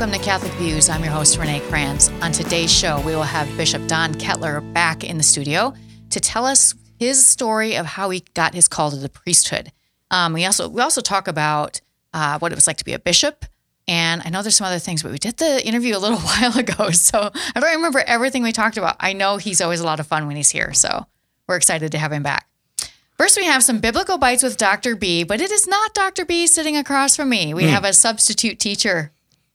Welcome to Catholic Views. I'm your host, Renee Kranz. On today's show, we will have Bishop Don Kettler back in the studio to tell us his story of how he got his call to the priesthood. Um, we also we also talk about uh, what it was like to be a bishop, and I know there's some other things, but we did the interview a little while ago, so I don't remember everything we talked about. I know he's always a lot of fun when he's here, so we're excited to have him back. First, we have some biblical bites with Dr. B, but it is not Dr. B sitting across from me. We have a substitute teacher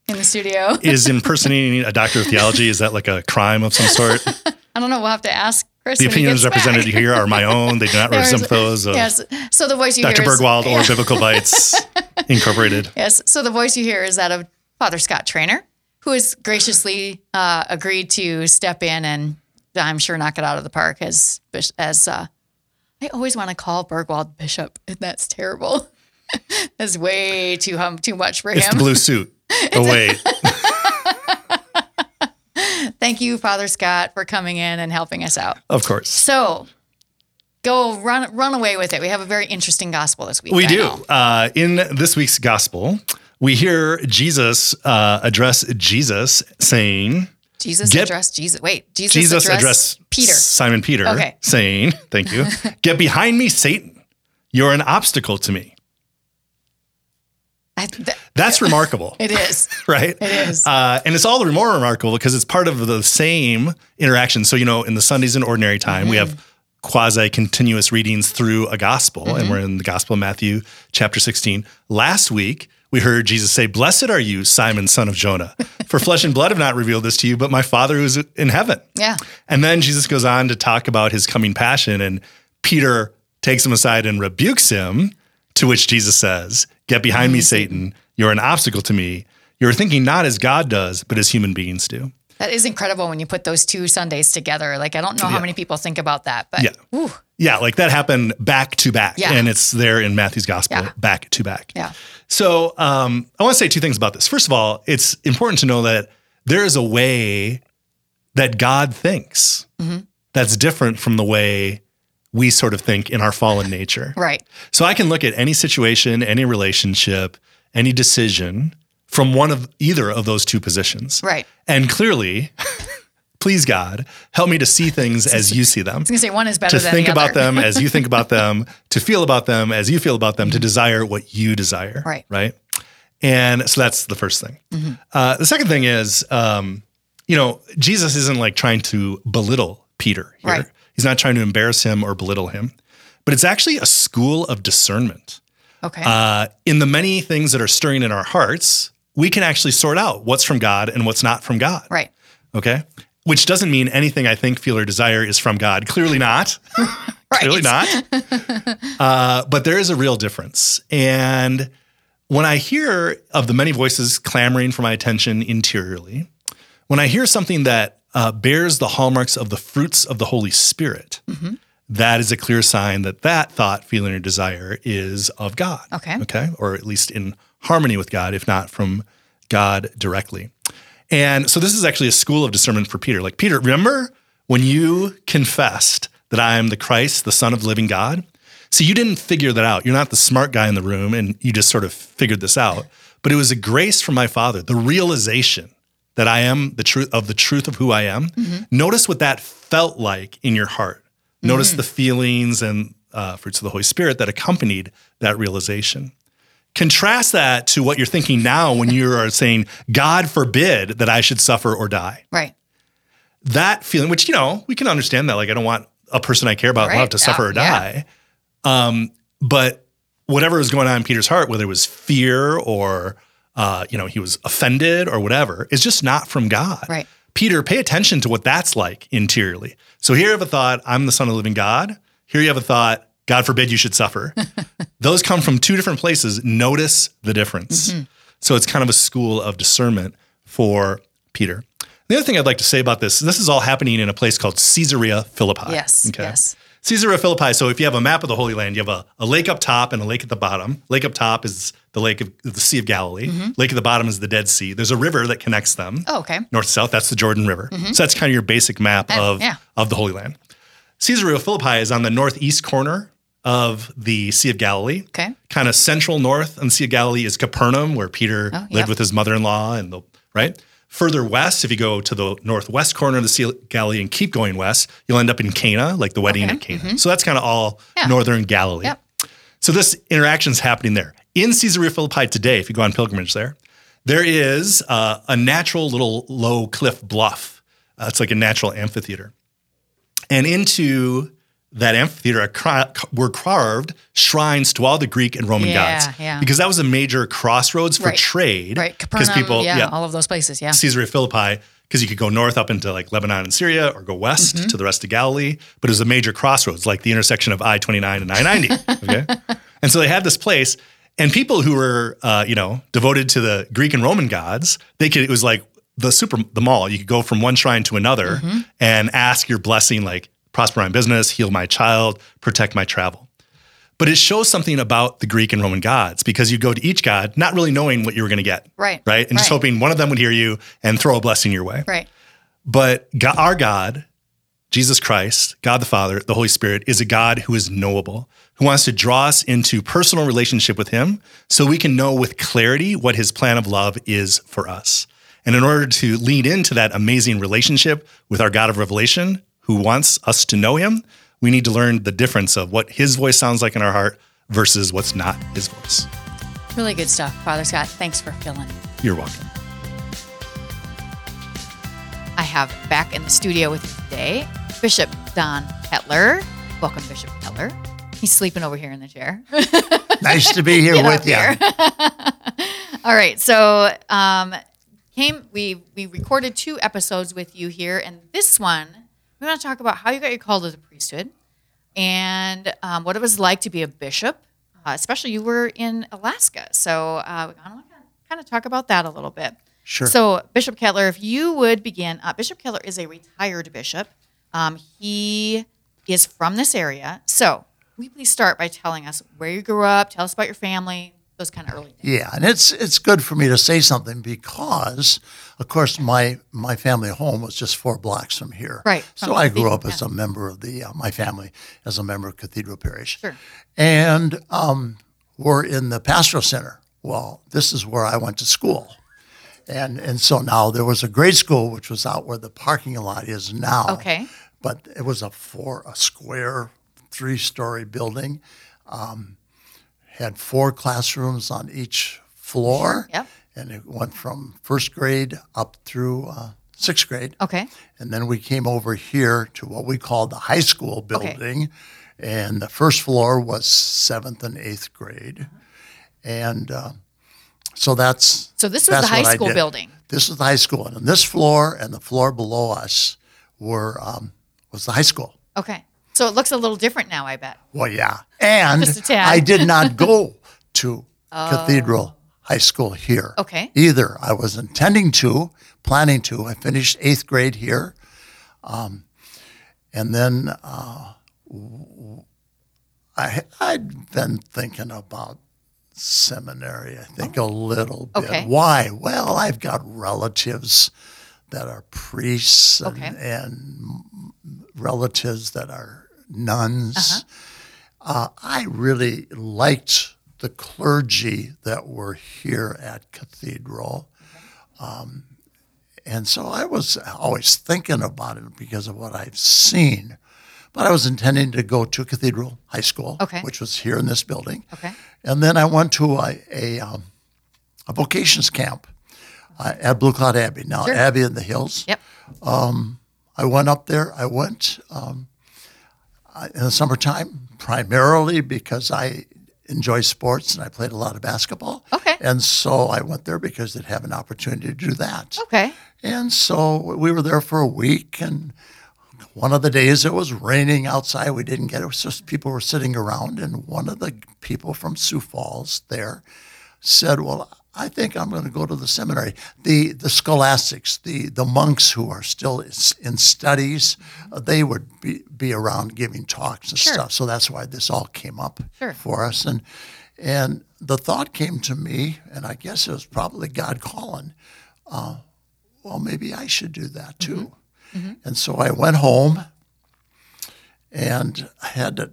in the studio. is impersonating a doctor of theology is that like a crime of some sort I don't know. We'll have to ask Chris. the he opinions back. represented here are my own they do not represent those of Yes. So the voice you dr hear is, bergwald or biblical bites incorporated Yes. So the voice you hear is that of Father Scott Traynor, who has graciously uh, agreed to step in and I'm sure knock it out of the park as as uh, I always want to call Bergwald Bishop, and that's terrible. that's way too hum too much for him. it's the blue suit oh wait Thank you, Father Scott, for coming in and helping us out. of course So go run run away with it. We have a very interesting gospel this week. we I do uh, in this week's gospel we hear jesus uh, address jesus saying Jesus Get- addressed Jesus. Wait, Jesus, jesus addressed, addressed Peter. simon peter Okay. saying thank you get behind me satan you're an obstacle to me I, th- that's remarkable it is. right? It is. Uh, and it's all the more remarkable because it's part of the same interaction. So, you know, in the Sundays in ordinary time, we Mm-hmm. have quasi continuous readings through a gospel, Mm-hmm. and we're in the Gospel of Matthew, chapter 16. Last week, we heard Jesus say, Blessed are you, Simon, son of Jonah, for flesh and blood have not revealed this to you, but my Father who's in heaven. Yeah. And then Jesus goes on to talk about his coming passion, and Peter takes him aside and rebukes him, to which Jesus says, Get behind me, Satan. You're an obstacle to me. You're thinking not as God does, but as human beings do. That is incredible when you put those two Sundays together. Like I don't know how Yeah. many people think about that, but Yeah. whew, Yeah, like that happened back to back. Yeah. And it's there in Matthew's gospel, Yeah. back to back. yeah. So um, I want to say two things about this. First of all, it's important to know that there is a way that God thinks Mm-hmm. that's different from the way we sort of think in our fallen nature. Right. So I can look at any situation, any relationship, any decision from one of either of those two positions. Right. And clearly, please God, help me to see things as you see them I was gonna say one is better to think about them as you think about them, to feel about them as you feel about them, to desire what you desire. Right. Right. And so that's the first thing. Mm-hmm. Uh, the second thing is, um, you know, Jesus isn't like trying to belittle Peter here. Right. He's not trying to embarrass him or belittle him, but it's actually a school of discernment. Okay. Uh, in the many things that are stirring in our hearts, we can actually sort out what's from God and what's not from God. right. Okay. Which doesn't mean anything I think, feel, or desire is from God. Clearly not. Right. Clearly not. uh, but there is a real difference. And when I hear of the many voices clamoring for my attention interiorly, when I hear something that uh, bears the hallmarks of the fruits of the Holy Spirit, that is a clear sign that that thought, feeling, or desire is of God. Okay. Okay. Or at least in harmony with God, if not from God directly. And so this is actually a school of discernment for Peter. Like, Peter, remember when you confessed that I am the Christ, the Son of the living God? So you didn't figure that out. You're not the smart guy in the room and you just sort of figured this out. But it was a grace from my Father, the realization that I am the truth of the truth of who I am. Mm-hmm. Notice what that felt like in your heart. Notice the feelings and uh, fruits of the Holy Spirit that accompanied that realization. Contrast that to what you're thinking now when you are saying, God forbid that I should suffer or die. Right. That feeling, which, you know, we can understand that. Like, I don't want a person I care about Right. love to suffer Yeah. or die. Um, but whatever was going on in Peter's heart, whether it was fear or, uh, you know, he was offended or whatever, is just not from God. Right. Peter, pay attention to what that's like interiorly. So here you have a thought, I'm the son of the living God. Here you have a thought, God forbid you should suffer. Those come from two different places. Notice the difference. Mm-hmm. So it's kind of a school of discernment for Peter. The other thing I'd like to say about this, this is all happening in a place called Caesarea Philippi. Yes. Yes. Caesarea Philippi. So if you have a map of the Holy Land, you have a, a lake up top and a lake at the bottom. Lake up top is the lake of the Sea of Galilee. Mm-hmm. Lake at the bottom is the Dead Sea. There's a river that connects them Oh, okay. north to south. That's the Jordan River. Mm-hmm. So that's kind of your basic map of, yeah. of the Holy Land. Caesarea Philippi is on the northeast corner of the Sea of Galilee. Okay. Kind of central north on the Sea of Galilee is Capernaum, where Peter Oh, lived yep. with his mother in law and the right? Further west, if you go to the northwest corner of the Sea Galilee and keep going west, you'll end up in Cana, like the wedding Okay. at Cana. So that's kind of all Yeah. northern Galilee. Yep. So this interaction is happening there. In Caesarea Philippi today, if you go on pilgrimage there, there is uh, a natural little low cliff bluff. Uh, it's like a natural amphitheater. And into that amphitheater were carved shrines to all the Greek and Roman Yeah, gods. yeah. Because that was a major crossroads for Right. trade. Right. Because people, yeah, yeah, all of those places. Yeah. Caesarea Philippi, because you could go north up into like Lebanon and Syria or go west Mm-hmm. to the rest of Galilee, but it was a major crossroads, like the intersection of I 29 and I 90. okay. And so they had this place, and people who were, uh, you know, devoted to the Greek and Roman gods, they could, it was like the super, the mall. You could go from one shrine to another Mm-hmm. and ask your blessing, like prosper my business, heal my child, protect my travel. But it shows something about the Greek and Roman gods because you go to each god not really knowing what you were going to get. Right. Right. And just hoping one of them would hear you and throw a blessing your way. Right. But God, our God, Jesus Christ, God the Father, the Holy Spirit, is a God who is knowable, who wants to draw us into personal relationship with Him so we can know with clarity what His plan of love is for us. And in order to lean into that amazing relationship with our God of Revelation, who wants us to know Him, we need to learn the difference of what His voice sounds like in our heart versus what's not His voice. Really good stuff, Father Scott. Thanks for filling. You're welcome. I have back in the studio with me today Bishop Don Kettler. Welcome, Bishop Kettler. He's sleeping over here in the chair. Nice to be here Get with you. here. All right. So um, came we we recorded two episodes with you here, and this one we want to talk about how you got your call to the priesthood and um, what it was like to be a bishop. Uh, especially you were in Alaska, so uh, I want to kind of talk about that a little bit. Sure. So Bishop Kettler, if you would begin, uh, Bishop Kettler is a retired bishop. Um, he is from this area. So will you please start by telling us where you grew up? Tell us about your family, those kind of early days. Yeah, and it's it's good for me to say something because, of course, my my family home was just four blocks from here. Right, So I grew up as a member of the uh, my family as a member of Cathedral Parish. Sure. And um, we're in the pastoral center. Well, this is where I went to school. And and so now there was a grade school which was out where the parking lot is now. Okay. But it was a four a square three story building. Um, had four classrooms on each floor. Yep. And it went from first grade up through uh, sixth grade. Okay. And then we came over here to what we called the high school building. And the first floor was seventh and eighth grade. And uh, so that's. So this was the high school building. This was the high school. And on this floor and the floor below us were um, was the high school. Okay. So it looks a little different now, I bet. Well, yeah. And Just a tad. I did not go to Cathedral High School here. Okay. Either. I was intending to, planning to. I finished eighth grade here. Um, and then uh, I, I'd been thinking about seminary, I think, a little bit. Okay. Why? Well, I've got relatives that are priests and, Okay. and relatives that are nuns. Uh-huh. Uh, I really liked the clergy that were here at Cathedral. Um, and so I was always thinking about it because of what I've seen. But I was intending to go to Cathedral High School, Okay. which was here in this building. Okay. And then I went to a, a, um, a vocations camp uh, at Blue Cloud Abbey, now Sure. Abbey in the Hills. Yep. I went up there. I went um, in the summertime primarily because I enjoy sports and I played a lot of basketball. Okay. And so I went there because they'd have an opportunity to do that. Okay. And so we were there for a week. And one of the days it was raining outside. We didn't get it. It was just people were sitting around. And one of the people from Sioux Falls there said, Well, I think I'm going to go to the seminary. The the scholastics, the the monks who are still in studies, uh, they would be, be around giving talks and Sure. stuff. So that's why this all came up Sure. for us. And and the thought came to me, and I guess it was probably God calling. Uh, well, maybe I should do that too. And so I went home, and I had to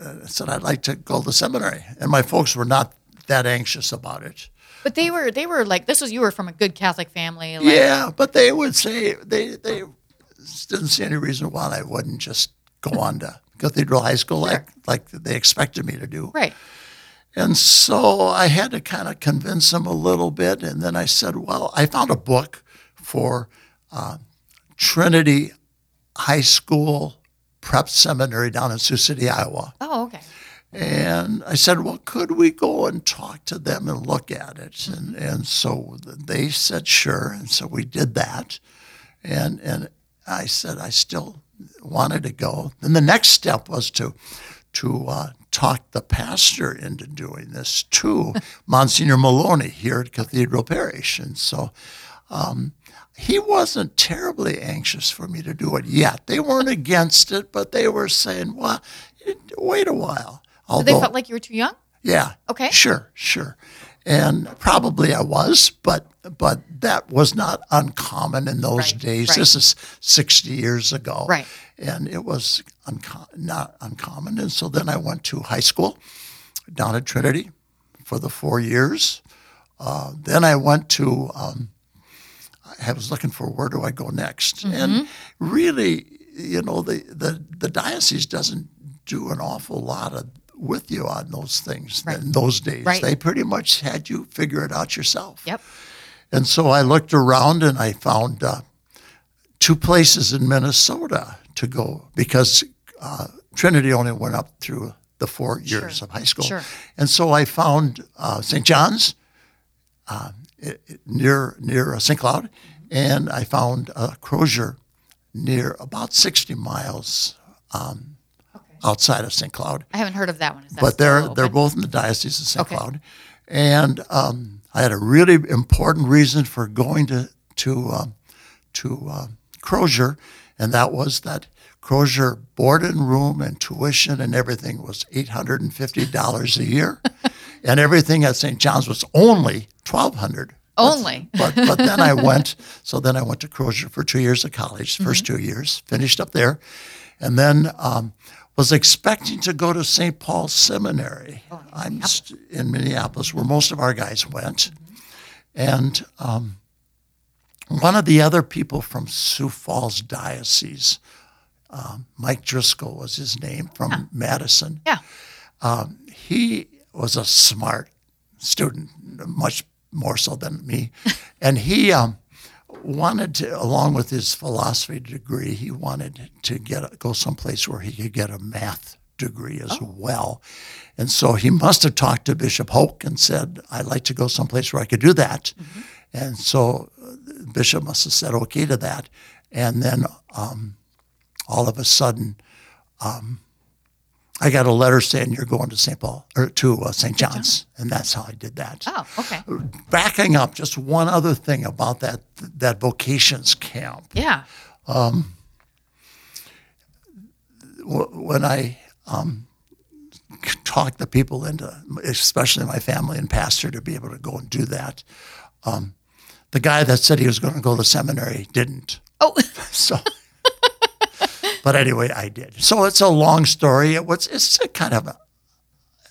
uh, said I'd like to go to the seminary, and my folks were not that anxious about it. But they were they were like this was you were from a good Catholic family. Like, Yeah, but they would say they they didn't see any reason why I wouldn't just go on to Cathedral High School like like they expected me to do. Right. And so I had to kind of convince them a little bit. And then I said, well, I found a book for uh, Trinity High School Prep Seminary down in Sioux City, Iowa. Oh. And I said, well, could we go and talk to them and look at it? And, and so they said, sure. And so we did that. And, and I said, I still wanted to go. Then the next step was to, to uh, talk the pastor into doing this too, Monsignor Maloney here at Cathedral Parish. And so um, he wasn't terribly anxious for me to do it yet. They weren't against it, but they were saying, well, wait a while. So they felt like you were too young? Yeah. Okay. Sure, sure. And probably I was, but but that was not uncommon in those Right, days. right. This is 60 years ago. Right. And it was unco- not uncommon. And so then I went to high school down at Trinity for the four years. Uh, then I went to, um, I was looking for where do I go next? And really, you know, the, the, the diocese doesn't do an awful lot of with you on those things Right. in those days. Right. They pretty much had you figure it out yourself. Yep. And so I looked around and I found uh, two places in Minnesota to go because uh, Trinity only went up through the four years Sure. of high school. Sure. And so I found uh, St. John's uh, near near uh, St. Cloud, and I found uh, Crosier near about 60 miles um, outside of St. Cloud I haven't heard of that one. Is that but they're they're both in the diocese of St. Okay. Cloud, and um, I had a really important reason for going to to um, to uh, Crosier, and that was that Crosier board and room and tuition and everything was eight hundred and fifty dollars a year, and everything at St. John's was only twelve hundred. Only. But but then I went. So then I went to Crosier for two years of college. 1st Mm-hmm. two years, finished up there, and then um, was expecting to go to St. Paul's Seminary. Oh, I'm st- in Minneapolis, where most of our guys went, and um, one of the other people from Sioux Falls Diocese, um, Mike Driscoll was his name from Madison Yeah. he was a smart student, much more so than me, and he um, wanted to, along with his philosophy degree, he wanted to get go someplace where he could get a math degree as well, and so he must have talked to Bishop Hoch and said, "I'd like to go someplace where I could do that," and so uh, Bishop must have said okay to that, and then um, all of a sudden. I got a letter saying you're going to St. Paul or to uh, St. John's, and that's how I did that. Oh, okay. Backing up, just one other thing about that that vocations camp. Yeah. Wh- When I um, talked the people into, especially my family and pastor, to be able to go and do that, um, the guy that said he was going to go to seminary didn't. Oh, So, but anyway, I did. So it's a long story. It was it's a kind of a,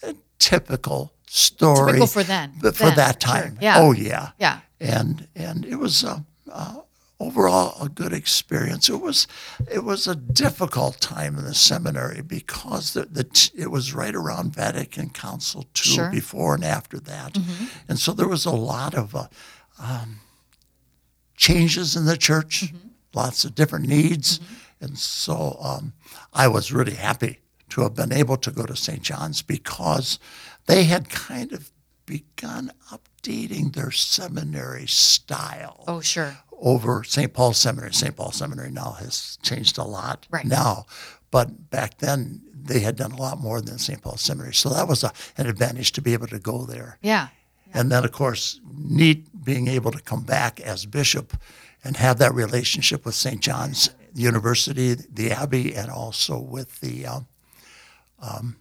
a typical story. Typical for then. but for Then, that for sure. time. Yeah. Oh yeah. Yeah. And and it was uh, uh, overall a good experience. It was it was a difficult time in the seminary because the, the t- it was right around Vatican Council II, Sure. Mm-hmm. before and after that, and so there was a lot of. Uh, changes in the church, Mm-hmm. lots of different needs. And so um, I was really happy to have been able to go to St. John's because they had kind of begun updating their seminary style Oh, sure. over St. Paul Seminary. St. Paul Seminary now has changed a lot Right. now, but back then they had done a lot more than St. Paul Seminary. So that was a, an advantage to be able to go there. Yeah. And then, of course, neat being able to come back as bishop and have that relationship with St. John's University, the Abbey, and also with the um, um,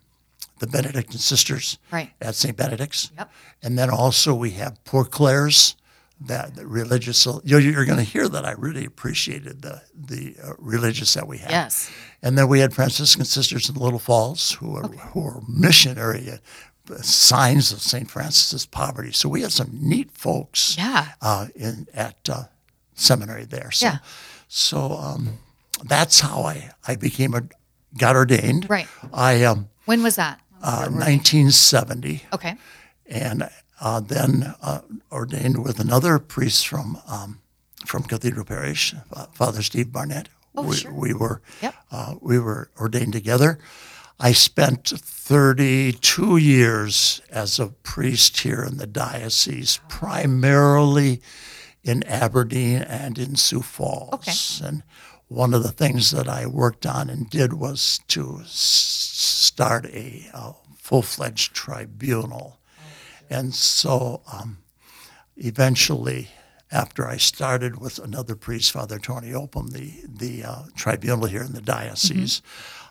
the Benedictine sisters Right. at St. Benedict's. Yep. And then also we have Poor Clare's, that the religious. You're, you're going to hear that I really appreciated the the uh, religious that we had. Yes. And then we had Franciscan sisters in Little Falls who are who are missionary, uh, signs of St. Francis's poverty. So we had some neat folks Yeah. uh, in at uh, seminary there. So, Yeah. So um, that's how I, I became a got ordained. Right. I um, When was that? uh, 1970, Okay. and uh, then uh, ordained with another priest from um, from Cathedral Parish, uh, Father Steve Barnett. Oh, we, sure. we were Yep. uh, we were ordained together. I spent 32 years as a priest here in the diocese, primarily in Aberdeen and in Sioux Falls. Okay. And one of the things that I worked on and did was to s- start a, uh full-fledged tribunal. And so um, eventually, after I started with another priest, Father Tony Opum, the, the uh, tribunal here in the diocese,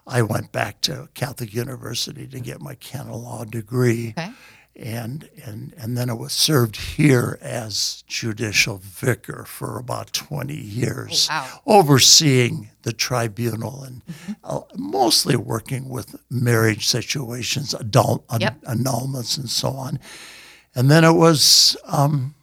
I went back to Catholic University to get my canon law degree. Okay. And, and, and then I was served here as judicial vicar for about 20 years, Oh, wow. overseeing the tribunal and uh, mostly working with marriage situations, adult an- annulments, and so on. And then it was um,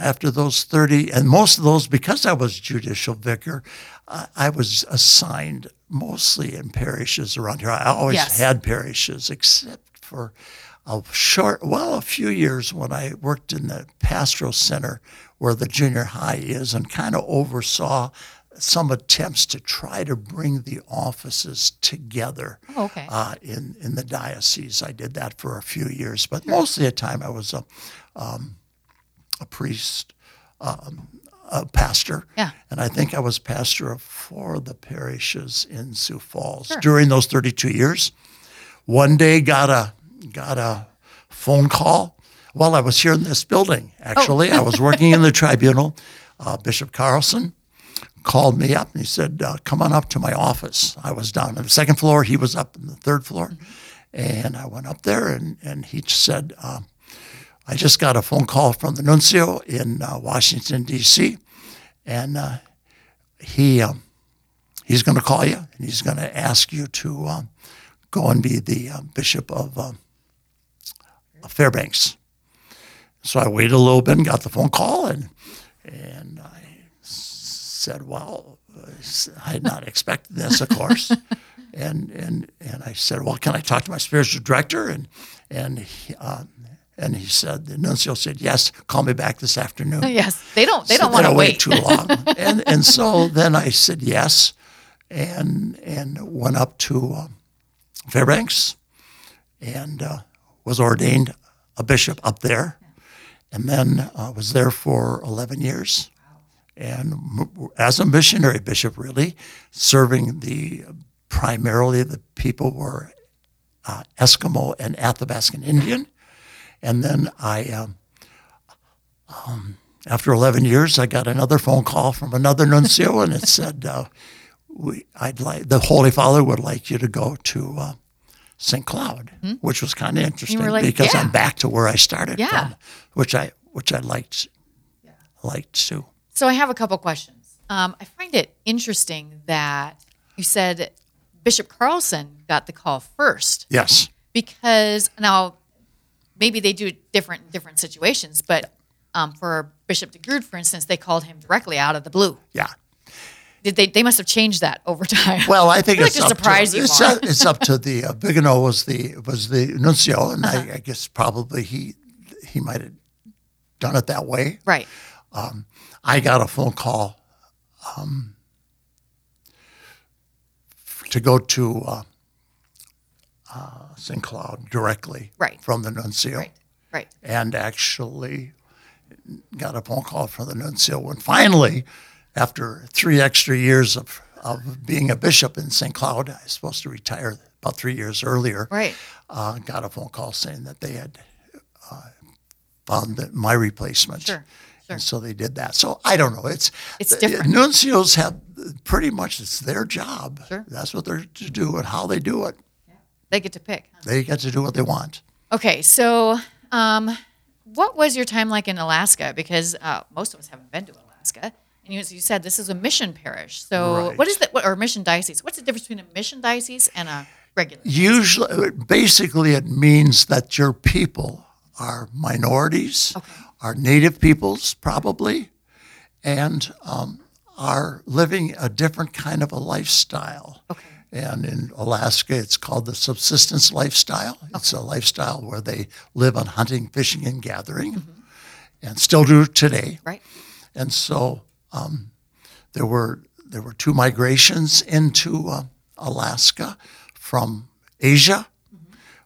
after those 30, and most of those, because I was judicial vicar, I, I was assigned mostly in parishes around here. I always Yes. had parishes, except for a short, well, a few years when I worked in the pastoral center where the junior high is and kind of oversaw some attempts to try to bring the offices together Oh, okay. uh, in in the diocese. I did that for a few years, but most of the time I was a um, a priest, um, a pastor, Yeah. and I think I was pastor of four of the parishes in Sioux Falls Sure. during those thirty-two years. One day, got a got a phone call while I was here in this building. Actually, I was working in the tribunal. Uh, Bishop Carlson called me up and he said, uh, "Come on up to my office." I was down on the second floor. He was up in the third floor, and I went up there and and he said, um, "I just got a phone call from the nuncio in uh, Washington D.C. and uh, he um, he's going to call you and he's going to ask you to um, go and be the uh, bishop of um, Fairbanks." So I waited a little bit and got the phone call and and I said, "Well, I had not expected this, of course." and and and I said, "Well, can I talk to my spiritual director?" And and he, um, and he said, the nuncio said, "Yes, call me back this afternoon." yes. They don't. They So don't want to wait. too long. and and so then I said yes, and and went up to um, Fairbanks, and uh, was ordained a bishop up there, and then uh, was there for eleven years, and as a missionary bishop, really serving the primarily the people were uh, Eskimo and Athabascan Indian, and then I. Um, after 11 years, I got another phone call from another nuncio, and it said, uh, we, "I'd like the Holy Father would like you to go to uh, St. Cloud," which was kind of interesting Hmm? like, because "Yeah." I'm back to where I started Yeah. from, which I which I liked liked to. So I have a couple questions. Um, I find it interesting that you said Bishop Carlson got the call first Yes, because now maybe they do different different situations, but um, for Bishop DeGrood, for instance, they called him directly out of the blue. yeah. Did they? They must have changed that over time. Well, I think it's like to up surprise to, you it's, uh, it's up to the uh, was the was the nuncio, and Uh-huh. I, I guess probably he he might have done it that way. right. I got a phone call um, to go to uh, uh, St. Cloud directly Right. from the nuncio, Right. Right. and actually got a phone call from the nuncio when finally, after three extra years of, of being a bishop in St. Cloud, I was supposed to retire about three years earlier. Right. Uh, got a phone call saying that they had uh, found that my replacement. Sure. Sure. And so they did that. So I don't know. It's It's different. Nuncios have pretty much it's their job. Sure. That's what they're to do and how they do it. Yeah. They get to pick. huh? They get to do what they want. Okay, so um, what was your time like in Alaska? Because uh, most of us haven't been to Alaska, and as you said this is a mission parish. So Right. what is that? What, or mission diocese? What's the difference between a mission diocese and a regularly? Usually, basically, it means that your people are minorities, Okay. are native peoples, probably, and um, are living a different kind of a lifestyle. Okay. And in Alaska, it's called the subsistence lifestyle. It's a lifestyle where they live on hunting, fishing, and gathering, and still do today. Right. And so um, there were there were two migrations into uh, Alaska from Asia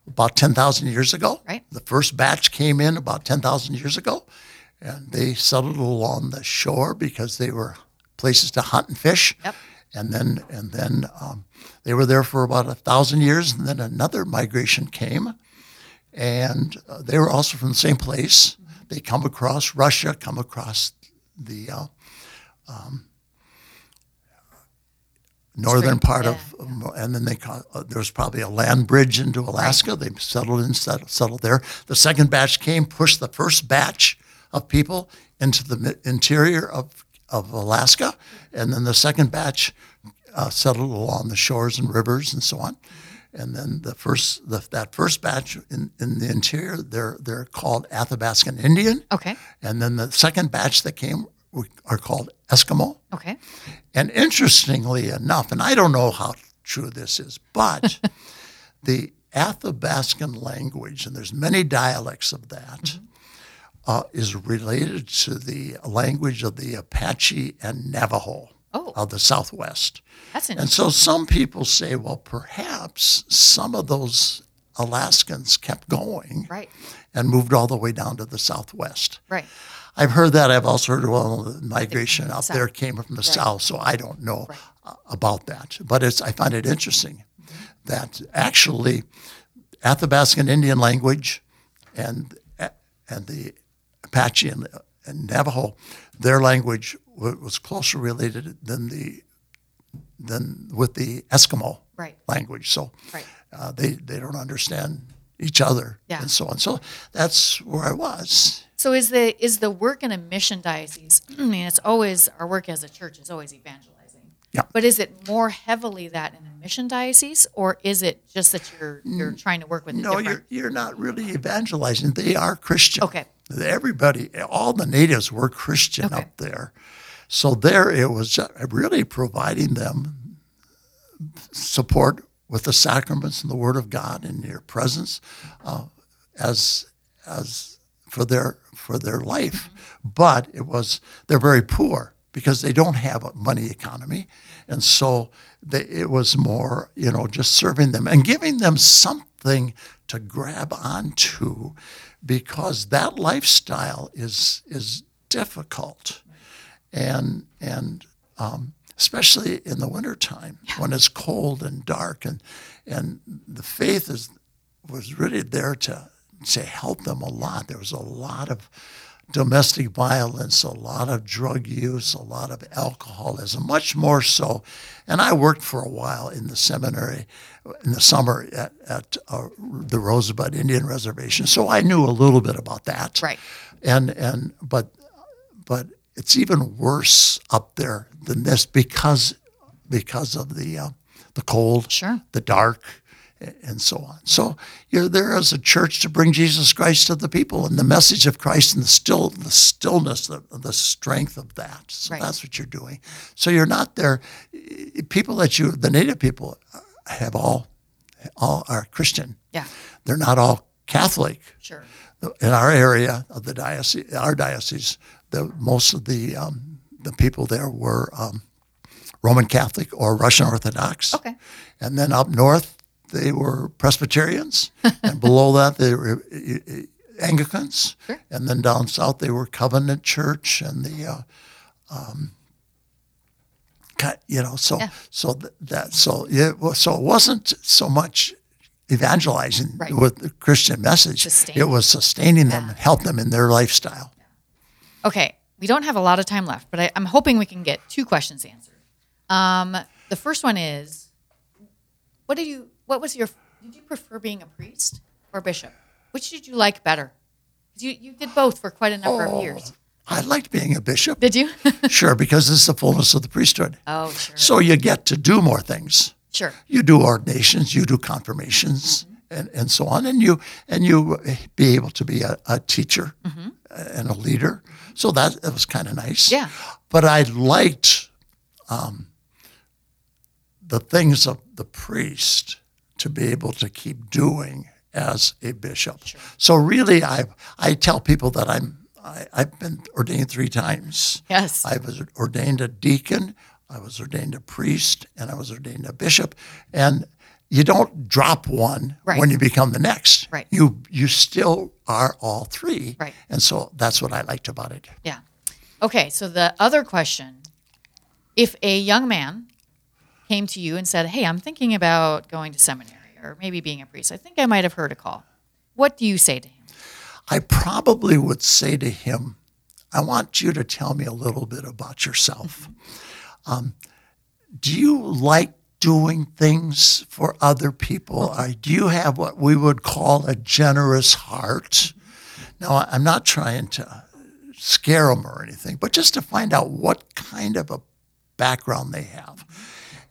about 10,000 years ago. Right. The first batch came in about 10,000 years ago, and they settled along the shore because they were places to hunt and fish. Yep. And then and then um, they were there for about a thousand years, and then another migration came, and uh, they were also from the same place. They come across Russia, come across the uh, um, northern Strait, part yeah, of, um, and then they uh, there was probably a land bridge into Alaska. They settled in, settled, settled there. The second batch came, pushed the first batch of people into the interior of of Alaska, and then the second batch uh, settled along the shores and rivers and so on. And then the first, the, that first batch in, in the interior, they're they're called Athabascan Indian. Okay. And then the second batch that came are called Eskimo. Okay. And interestingly enough, and I don't know how true this is, but the Athabascan language, and there's many dialects of that, uh, is related to the language of the Apache and Navajo Oh. of the Southwest. That's And so some people say, well, perhaps some of those Alaskans kept going Right. and moved all the way down to the Southwest. Right. I've heard that. I've also heard, well, the migration out there came from the south, so I don't know uh, about that. But it's, I find it interesting that actually Athabascan Indian language and and the Apache and, and Navajo, their language was closer related than the than with the Eskimo Right. language. So Right. Uh, they they don't understand each other Yeah. and so on. So that's where I was. So is the is the work in a mission diocese? I mean, it's always our work as a church is always evangelizing. Yeah. But is it more heavily that in a mission diocese, or is it just that you're you're trying to work with No, different? you're you're not really evangelizing. They are Christian. Okay. Everybody, all the natives were Christian Okay. up there. So there it was really providing them support with the sacraments and the Word of God in your presence uh, as as for their for their life. But it was they're very poor because they don't have a money economy, and so they, it was more you know just serving them and giving them something to grab onto because that lifestyle is is difficult and and um, especially in the wintertime when it's cold and dark and and the faith is was really there to to help them a lot. There was a lot of domestic violence, a lot of drug use, a lot of alcoholism, much more so. And I worked for a while in the seminary in the summer at, at uh, the Rosebud Indian Reservation, so I knew a little bit about that. Right. And and but but it's even worse up there than this because because of the uh, the cold, Sure. the dark, and so on. So you're there as a church to bring Jesus Christ to the people and the message of Christ and the still the stillness, the, the strength of that. So Right. that's what you're doing. So you're not there. People that you, the native people, have all all are Christian. Yeah. They're not all Catholic Sure. in our area of the diocese, our diocese, the most of the um, the people there were um, Roman Catholic or Russian Orthodox. Okay. And then up north, they were Presbyterians, and below that they were uh, uh, Anglicans, Sure. and then down south they were Covenant Church and the. Uh, um, you know, so Yeah. so th- that so yeah, well, so it wasn't so much evangelizing Right. with the Christian message. Sustaining. It was sustaining them Yeah. and help them in their lifestyle. Okay, we don't have a lot of time left, but I, I'm hoping we can get two questions answered. Um, the first one is, what did you? What was your? Did you prefer being a priest or a bishop? Which did you like better? You you did both for quite a number Oh. of years. I liked being a bishop, Did you? sure, because this is the fullness of the priesthood. oh, sure. So you get to do more things. Sure. You do ordinations, you do confirmations, and, and so on, and you and you be able to be a, a teacher and a leader. So that, that was kind of nice. Yeah. But I liked um, the things of the priest to be able to keep doing as a bishop. So really, I I tell people that I'm I, I've been ordained three times. Yes. I was ordained a deacon, I was ordained a priest, and I was ordained a bishop. And you don't drop one Right. when you become the next. Right. You you still are all three. Right. And so that's what I liked about it. Yeah. Okay. So the other question if a young man came to you and said, Hey, I'm thinking about going to seminary or maybe being a priest, I think I might have heard a call. What do you say to him? I probably would say to him, I want you to tell me a little bit about yourself. Um, do you like doing things for other people? Or do have what we would call a generous heart? Now, I'm not trying to scare them or anything, but just to find out what kind of a background they have.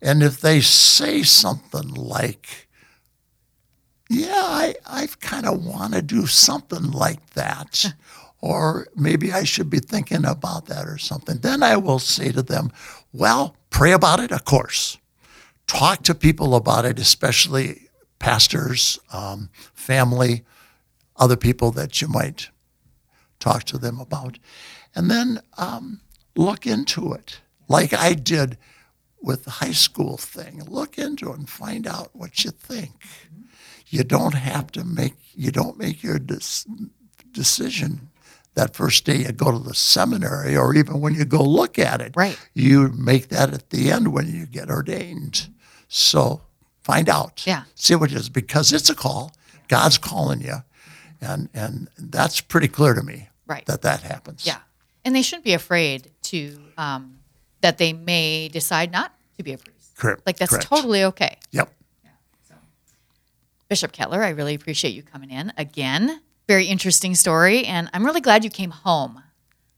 And if they say something like, yeah, I, I kind of want to do something like that. Or maybe I should be thinking about that or something. Then I will say to them, well, pray about it, of course. Talk to people about it, especially pastors, um, family, other people that you might talk to them about. And then um, look into it, like I did with the high school thing. Look into it and find out what you think you don't have to make you don't make your dis- decision that first day you go to the seminary or even when you go look at it Right. you make that at the end when you get ordained so find out Yeah. see what it is because it's a call god's calling you and and that's pretty clear to me Right. that that happens Yeah. And they shouldn't be afraid to, um, that they may decide not to be a priest. Correct. Like that's Correct. totally okay. yep Bishop Kettler, I really appreciate you coming in again. Very interesting story. And I'm really glad you came home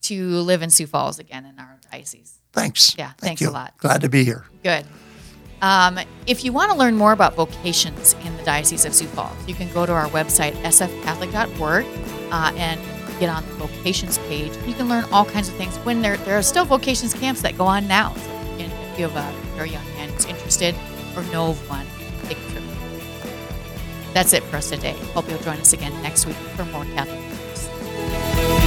to live in Sioux Falls again in our diocese. thanks Yeah, Thank thanks you. a lot. glad to be here Good. Um, if you want to learn more about vocations in the Diocese of Sioux Falls, you can go to our website, sfcatholic.org, uh, and get on the vocations page. You can learn all kinds of things. When there, there are still vocations camps that go on now. So if if you have a very young man who's interested or know of one, take a trip. That's it for us today. Hope you'll join us again next week for more Catholic news.